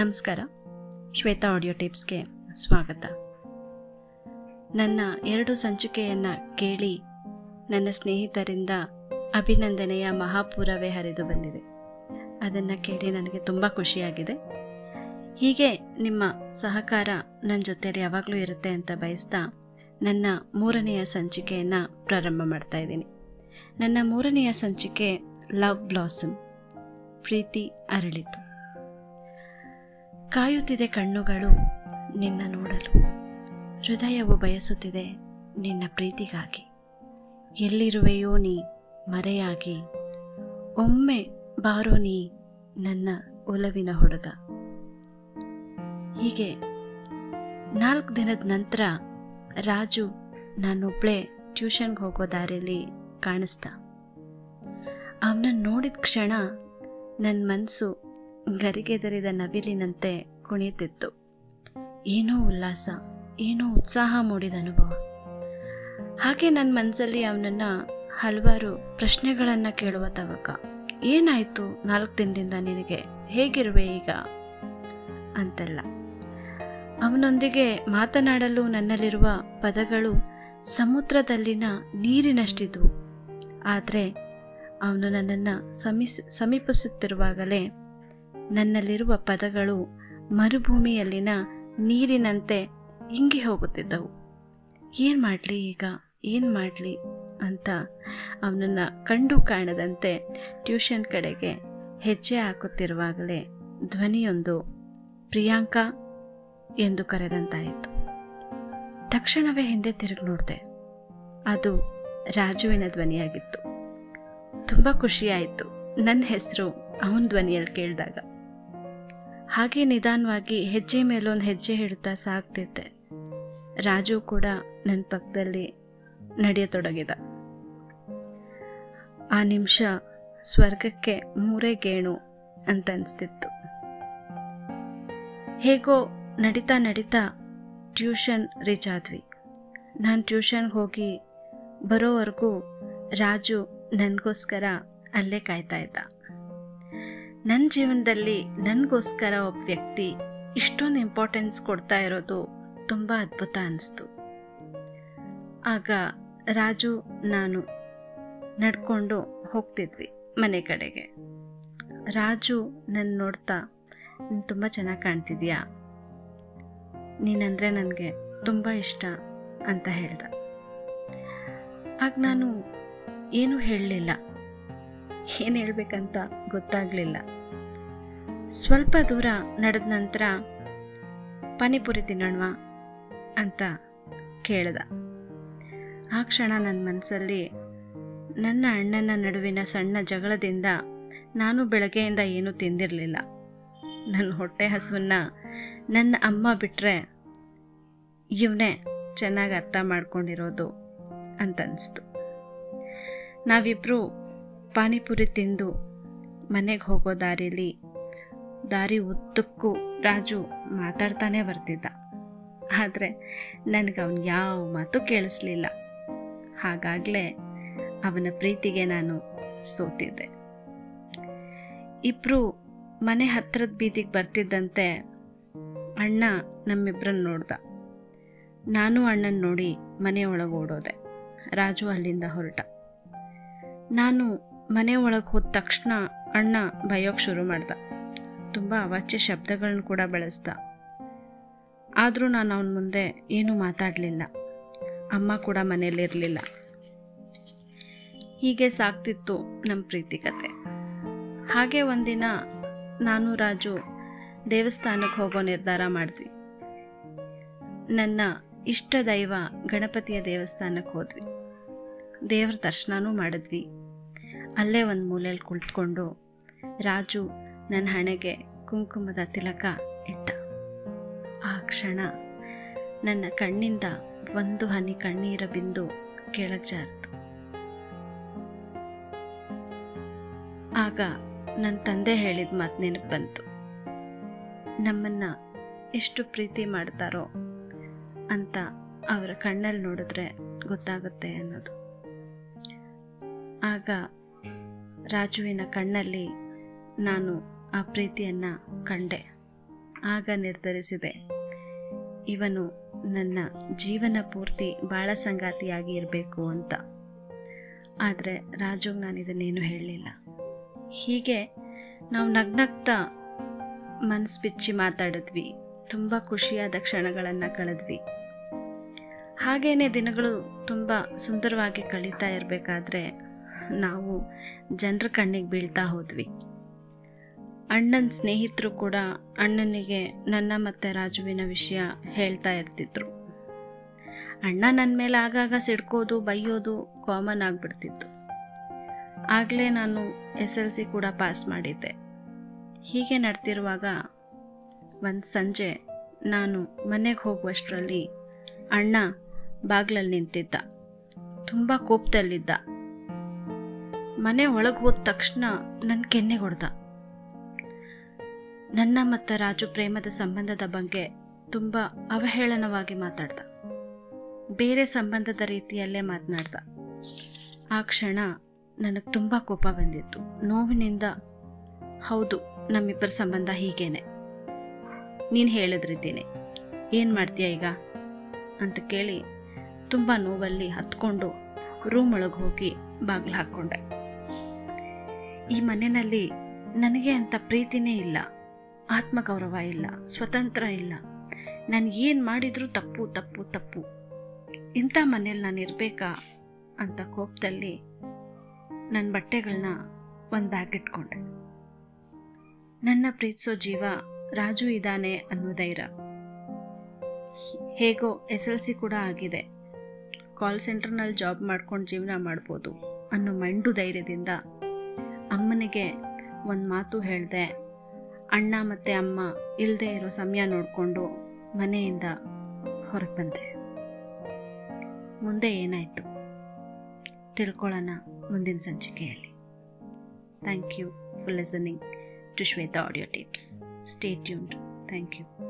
ನಮಸ್ಕಾರ. ಶ್ವೇತಾ ಆಡಿಯೋ ಟಿಪ್ಸ್ಗೆ ಸ್ವಾಗತ. ನನ್ನ ಎರಡು ಸಂಚಿಕೆಯನ್ನು ಕೇಳಿ ನನ್ನ ಸ್ನೇಹಿತರಿಂದ ಅಭಿನಂದನೆಯ ಮಹಾಪೂರವೇ ಹರಿದು ಬಂದಿದೆ. ಅದನ್ನು ಕೇಳಿ ನನಗೆ ತುಂಬ ಖುಷಿಯಾಗಿದೆ. ಹೀಗೆ ನಿಮ್ಮ ಸಹಕಾರ ನನ್ನ ಜೊತೆಯಲ್ಲಿ ಯಾವಾಗಲೂ ಇರುತ್ತೆ ಅಂತ ಬಯಸ್ತಾ ನನ್ನ ಮೂರನೆಯ ಸಂಚಿಕೆಯನ್ನು ಪ್ರಾರಂಭ ಮಾಡ್ತಾ ಇದ್ದೀನಿ. ನನ್ನ ಮೂರನೆಯ ಸಂಚಿಕೆ ಲವ್ ಬ್ಲಾಸಮ್, ಪ್ರೀತಿ ಅರಳಿತು. ಕಾಯುತ್ತಿದೆ ಕಣ್ಣುಗಳು ನಿನ್ನ ನೋಡಲು. ಹೃದಯವು ಬಯಸುತ್ತಿದೆ ನಿನ್ನ ಪ್ರೀತಿಗಾಗಿ. ಎಲ್ಲಿರುವೆಯೋ ನೀ ಮರೆಯಾಗಿ. ಒಮ್ಮೆ ಬಾರೋ ನೀ ನನ್ನ ಒಲವಿನ ಹುಡುಗ. ಹೀಗೆ ನಾಲ್ಕು ದಿನದ ನಂತರ ರಾಜು ನಾನೊಬ್ಳೆ ಟ್ಯೂಷನ್ಗೆ ಹೋಗೋ ದಾರಿಯಲ್ಲಿ ಕಾಣಿಸ್ದ. ಅವನನ್ನು ನೋಡಿದ ಕ್ಷಣ ನನ್ನ ಮನಸ್ಸು ಗರಿಗೆದರಿದ ನವಿಲಿನಂತೆ ಕುಣಿಯುತ್ತಿತ್ತು. ಏನೋ ಉಲ್ಲಾಸ, ಏನೋ ಉತ್ಸಾಹ ಮೂಡಿದ ಅನುಭವ. ಹಾಗೆ ನನ್ನ ಮನಸ್ಸಲ್ಲಿ ಅವನನ್ನು ಹಲವಾರು ಪ್ರಶ್ನೆಗಳನ್ನು ಕೇಳುವ ತವಕ. ಏನಾಯಿತು ನಾಲ್ಕು ದಿನದಿಂದ ನಿನಗೆ? ಹೇಗಿರುವೆ ಈಗ? ಅಂತೆಲ್ಲ. ಅವನೊಂದಿಗೆ ಮಾತನಾಡಲು ನನ್ನಲ್ಲಿರುವ ಪದಗಳು ಸಮುದ್ರದಲ್ಲಿನ ನೀರಿನಷ್ಟಿದ್ವು. ಆದರೆ ಅವನು ನನ್ನನ್ನು ಸಮೀಸ್, ಸಮೀಪಿಸುತ್ತಿರುವಾಗಲೇ ನನ್ನಲ್ಲಿರುವ ಪದಗಳು ಮರುಭೂಮಿಯಲ್ಲಿನ ನೀರಿನಂತೆ ಇಂಗಿ ಹೋಗುತ್ತಿದ್ದವು. ಏನು ಮಾಡಲಿ ಈಗ? ಏನು ಮಾಡಲಿ? ಅಂತ ಅವನನ್ನು ಕಂಡು ಕಾಣದಂತೆ ಟ್ಯೂಷನ್ ಕಡೆಗೆ ಹೆಜ್ಜೆ ಹಾಕುತ್ತಿರುವಾಗಲೇ ಧ್ವನಿಯೊಂದು, ಪ್ರಿಯಾಂಕಾ ಎಂದು ಕರೆದಂತಾಯಿತು. ತಕ್ಷಣವೇ ಹಿಂದೆ ತಿರುಗಿ ನೋಡಿದೆ. ಅದು ರಾಜುವಿನ ಧ್ವನಿಯಾಗಿತ್ತು. ತುಂಬ ಖುಷಿಯಾಯಿತು. ನನ್ನ ಹೆಸರು ಅವನ ಧ್ವನಿಯಲ್ಲಿ ಕೇಳಿದಾಗ. ಹಾಗೆ ನಿಧಾನವಾಗಿ ಹೆಜ್ಜೆ ಮೇಲೊಂದು ಹೆಜ್ಜೆ ಹಿಡ್ತಾ ಸಾಕ್ತಿದ್ದೆ ರಾಜು ಕೂಡ ನನ್ನ ಪಕ್ಕದಲ್ಲಿ ನಡೆಯತೊಡಗಿದ. ಆ ನಿಮಿಷ ಸ್ವರ್ಗಕ್ಕೆ ಮೂರೇ ಗೇಣು ಅಂತ ಅನಿಸ್ತಿತ್ತು ಹೇಗೋ ನಡೀತಾ ನಡೀತಾ ಟ್ಯೂಷನ್ ರೀಚ್ ಆದ್ವಿ. ನಾನು ಟ್ಯೂಷನ್ಗೆ ಹೋಗಿ ಬರೋವರೆಗೂ ರಾಜು ನನಗೋಸ್ಕರ ಅಲ್ಲೇ ಕಾಯ್ತಾ ಇದ್ದ. ನನ್ನ ಜೀವನದಲ್ಲಿ ನನಗೋಸ್ಕರ ಒಬ್ಬ ವ್ಯಕ್ತಿ ಇಷ್ಟೊಂದು ಇಂಪಾರ್ಟೆನ್ಸ್ ಕೊಡ್ತಾ ಇರೋದು ತುಂಬ ಅದ್ಭುತ ಅನ್ನಿಸ್ತು ಆಗ ರಾಜು, ನಾನು ನಡ್ಕೊಂಡು ಹೋಗ್ತಿದ್ವಿ ಮನೆ ಕಡೆಗೆ. ರಾಜು ನನ್ನ ನೋಡ್ತಾ, ನೀನು ತುಂಬ ಚೆನ್ನಾಗಿ ಕಾಣ್ತಿದ್ಯಾ? ನೀನಂದರೆ ನನಗೆ ತುಂಬ ಇಷ್ಟ ಅಂತ ಹೇಳ್ದ. ಆಗ ನಾನು ಏನೂ ಹೇಳಲಿಲ್ಲ. ಏನು ಹೇಳಬೇಕಂತ ಗೊತ್ತಾಗಲಿಲ್ಲ. ಸ್ವಲ್ಪ ದೂರ ನಡೆದ ನಂತರ ಪಾನಿಪುರಿ ತಿನ್ನೋಣವಾ ಅಂತ ಕೇಳ್ದ. ಆ ಕ್ಷಣ ನನ್ನ ಮನಸ್ಸಲ್ಲಿ ನನ್ನ ಅಣ್ಣನ ನಡುವಿನ ಸಣ್ಣ ಜಗಳದಿಂದ ನಾನು ಬೆಳಗ್ಗೆಯಿಂದ ಏನೂ ತಿಂದಿರಲಿಲ್ಲ. ನನ್ನ ಹೊಟ್ಟೆ ಹಸುವನ್ನು ನನ್ನ ಅಮ್ಮ ಬಿಟ್ಟರೆ ಇವನೇ ಚೆನ್ನಾಗಿ ಅರ್ಥ ಮಾಡ್ಕೊಂಡಿರೋದು ಅಂತ ಅನಿಸ್ತು. ನಾವಿಬ್ಬರು ಪಾನಿಪುರಿ ತಿಂದು ಮನೆಗೆ ಹೋಗೋ ದಾರಿಯಲ್ಲಿ ದಾರಿ ಉದ್ದಕ್ಕೂ ರಾಜು ಮಾತಾಡ್ತಾನೆ ಬರ್ತಿದ್ದ. ಆದರೆ ನನಗೆ ಅವನು ಯಾವ ಮಾತು ಕೇಳಿಸ್ಲಿಲ್ಲ. ಹಾಗಾಗಲೇ ಅವನ ಪ್ರೀತಿಗೆ ನಾನು ಸೋತಿದ್ದೆ. ಇಬ್ಬರು ಮನೆ ಹತ್ತಿರದ ಬೀದಿಗೆ ಬರ್ತಿದ್ದಂತೆ ಅಣ್ಣ ನಮ್ಮಿಬ್ಬರನ್ನ ನೋಡ್ದ. ನಾನು ಅಣ್ಣನ ನೋಡಿ ಮನೆ ಒಳಗೆ ಓಡೋದೆ. ರಾಜು ಅಲ್ಲಿಂದ ಹೊರಟ. ನಾನು ಮನೆ ಒಳಗೆ ಹೋದ ತಕ್ಷಣ ಅಣ್ಣ ಬಯೋಕ್ಕೆ ಶುರು ಮಾಡ್ದ. ತುಂಬ ಅವಾಚ್ಯ ಶಬ್ದಗಳನ್ನ ಕೂಡ ಬಳಸ್ದ. ಆದರೂ ನಾನು ಅವನ ಮುಂದೆ ಏನೂ ಮಾತಾಡಲಿಲ್ಲ. ಅಮ್ಮ ಕೂಡ ಮನೆಯಲ್ಲಿರಲಿಲ್ಲ ಹೀಗೆ ಸಾಕ್ತಿತ್ತು ನಮ್ಮ ಪ್ರೀತಿ ಕತೆ. ಹಾಗೆ ಒಂದಿನ ನಾನು ರಾಜು ದೇವಸ್ಥಾನಕ್ಕೆ ಹೋಗೋ ನಿರ್ಧಾರ ಮಾಡಿದ್ವಿ. ನನ್ನ ಇಷ್ಟ ದೈವ ಗಣಪತಿಯ ದೇವಸ್ಥಾನಕ್ಕೆ ಹೋದ್ವಿ. ದೇವ್ರ ದರ್ಶನನೂ ಮಾಡಿದ್ವಿ. ಅಲ್ಲೇ ಒಂದು ಮೂಲೆಯಲ್ಲಿ ಕುಳಿತುಕೊಂಡು ರಾಜು ನನ್ನ ಹಣೆಗೆ ಕುಂಕುಮದ ತಿಲಕ ಇಟ್ಟ. ಆ ಕ್ಷಣ ನನ್ನ ಕಣ್ಣಿಂದ ಒಂದು ಹನಿ ಕಣ್ಣೀರ ಬಿಂದು ಕೆಳಗೆ ಜಾರಿತು. ಆಗ ನನ್ನ ತಂದೆ ಹೇಳಿದ ಮಾತು ನೆನಪು ಬಂತು. ನಮ್ಮನ್ನು ಎಷ್ಟು ಪ್ರೀತಿ ಮಾಡ್ತಾರೋ ಅಂತ ಅವರ ಕಣ್ಣಲ್ಲಿ ನೋಡಿದ್ರೆ ಗೊತ್ತಾಗುತ್ತೆ ಅನ್ನೋದು. ಆಗ ರಾಜುವಿನ ಕಣ್ಣಲ್ಲಿ ನಾನು ಆ ಪ್ರೀತಿಯನ್ನು ಕಂಡೆ. ಆಗ ನಿರ್ಧರಿಸಿದೆ. ಇವನು ನನ್ನ ಜೀವನ ಪೂರ್ತಿ ಬಾಳ ಸಂಗಾತಿಯಾಗಿ ಇರಬೇಕು ಅಂತ. ಆದರೆ ರಾಜುಗೆ ನಾನು ಇದನ್ನೇನು ಹೇಳಲಿಲ್ಲ. ಹೀಗೆ ನಾವು ನಗ್ನಗ್ತ ಮನಸ್ಸು ಬಿಚ್ಚಿ ಮಾತಾಡಿದ್ವಿ. ತುಂಬ ಖುಷಿಯಾದ ಕ್ಷಣಗಳನ್ನು ಕಳೆದ್ವಿ. ಹಾಗೇನೆ ದಿನಗಳು ತುಂಬ ಸುಂದರವಾಗಿ ಕಳೀತಾ ಇರಬೇಕಾದ್ರೆ ನಾವು ಜನರ ಕಣ್ಣಿಗೆ ಬೀಳ್ತಾ ಹೋದ್ವಿ. ಅಣ್ಣನ ಸ್ನೇಹಿತರು ಕೂಡ ಅಣ್ಣನಿಗೆ ನನ್ನ ಮತ್ತು ರಾಜುವಿನ ವಿಷಯ ಹೇಳ್ತಾ ಇರ್ತಿದ್ರು. ಅಣ್ಣ ನನ್ನ ಮೇಲೆ ಆಗಾಗ ಸಿಡ್ಕೋದು, ಬೈಯೋದು ಕಾಮನ್ ಆಗಿಬಿಡ್ತಿತ್ತು. ಆಗಲೇ ನಾನು ಎಸ್ ಎಲ್ ಸಿ ಕೂಡ ಪಾಸ್ ಮಾಡಿದ್ದೆ. ಹೀಗೆ ನಡ್ತಿರುವಾಗ ಒಂದು ಸಂಜೆ ನಾನು ಮನೆಗೆ ಹೋಗುವಷ್ಟರಲ್ಲಿ ಅಣ್ಣ ಬಾಗಿಲಲ್ಲಿ ನಿಂತಿದ್ದ. ತುಂಬ ಕೋಪದಲ್ಲಿದ್ದ. ಮನೆ ಒಳಗೆ ಹೋದ ತಕ್ಷಣ ನನ್ನ ಕೆನ್ನೆ ಹೊಡೆದ ನನ್ನ ಮತ್ತು ರಾಜು ಪ್ರೇಮದ ಸಂಬಂಧದ ಬಗ್ಗೆ ತುಂಬ ಅವಹೇಳನವಾಗಿ ಮಾತಾಡ್ದ. ಬೇರೆ ಸಂಬಂಧದ ರೀತಿಯಲ್ಲೇ ಮಾತನಾಡ್ದ. ಆ ಕ್ಷಣ ನನಗೆ ತುಂಬ ಕೋಪ ಬಂದಿತ್ತು. ನೋವಿನಿಂದ ಹೌದು, ನಮ್ಮಿಬ್ಬರ ಸಂಬಂಧ ಹೀಗೇನೆ. ನೀನು ಹೇಳಿದ್ರಿದ್ದೀನಿ. ಏನು ಮಾಡ್ತೀಯ ಈಗ? ಅಂತ ಕೇಳಿ ತುಂಬ ನೋವಲ್ಲಿ ಹತ್ಕೊಂಡು ರೂಮ್ ಒಳಗೆ ಹೋಗಿ ಬಾಗಿಲು ಹಾಕ್ಕೊಂಡೆ ಈ ಮನೆಯಲ್ಲಿ ನನಗೆ ಅಂತ ಪ್ರೀತಿನೇ ಇಲ್ಲ, ಆತ್ಮಗೌರವ ಇಲ್ಲ, ಸ್ವತಂತ್ರ ಇಲ್ಲ. ನಾನು ಏನು ಮಾಡಿದರೂ ತಪ್ಪು ತಪ್ಪು ತಪ್ಪು. ಇಂಥ ಮನೇಲಿ ನಾನು ಇರಬೇಕಾ ಅಂತ ಕೋಪದಲ್ಲಿ ನನ್ನ ಬಟ್ಟೆಗಳನ್ನ ಒಂದು ಬ್ಯಾಗ್ ಇಟ್ಕೊಂಡೆ. ನನ್ನ ಪ್ರೀತಿಸೋ ಜೀವ ರಾಜು ಇದ್ದಾನೆ ಅನ್ನೋ ಧೈರ್ಯ. ಹೇಗೋ ಎಸ್ ಎಲ್ ಸಿ ಕೂಡ ಆಗಿದೆ. ಕಾಲ್ ಸೆಂಟರ್ನಲ್ಲಿ ಜಾಬ್ ಮಾಡ್ಕೊಂಡು ಜೀವನ ಮಾಡ್ಬೋದು ಅನ್ನೋ ಮಂಡು ಧೈರ್ಯದಿಂದ ಅಮ್ಮನಿಗೆ ಒಂದು ಮಾತು ಹೇಳಿದೆ. ಅಣ್ಣ ಮತ್ತು ಅಮ್ಮ ಇಲ್ಲದೆ ಇರೋ ಸಮಯ ನೋಡಿಕೊಂಡು ಮನೆಯಿಂದ ಹೊರಗೆ ಬಂದೆ. ಮುಂದೆ ಏನಾಯಿತು? ತಿಳ್ಕೊಳ್ಳೋಣ ಮುಂದಿನ ಸಂಚಿಕೆಯಲ್ಲಿ. Thank you for listening to Shweta audio tips stay tuned thank you